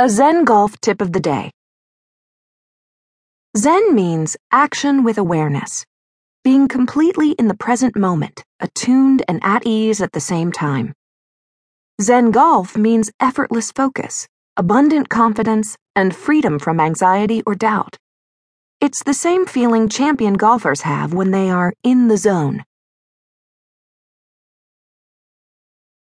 A Zen Golf Tip of the Day Zen means action with awareness, being completely in the present moment, attuned and at ease at the same time. Zen Golf means effortless focus, abundant confidence, and freedom from anxiety or doubt. It's the same feeling champion golfers have when they are in the zone.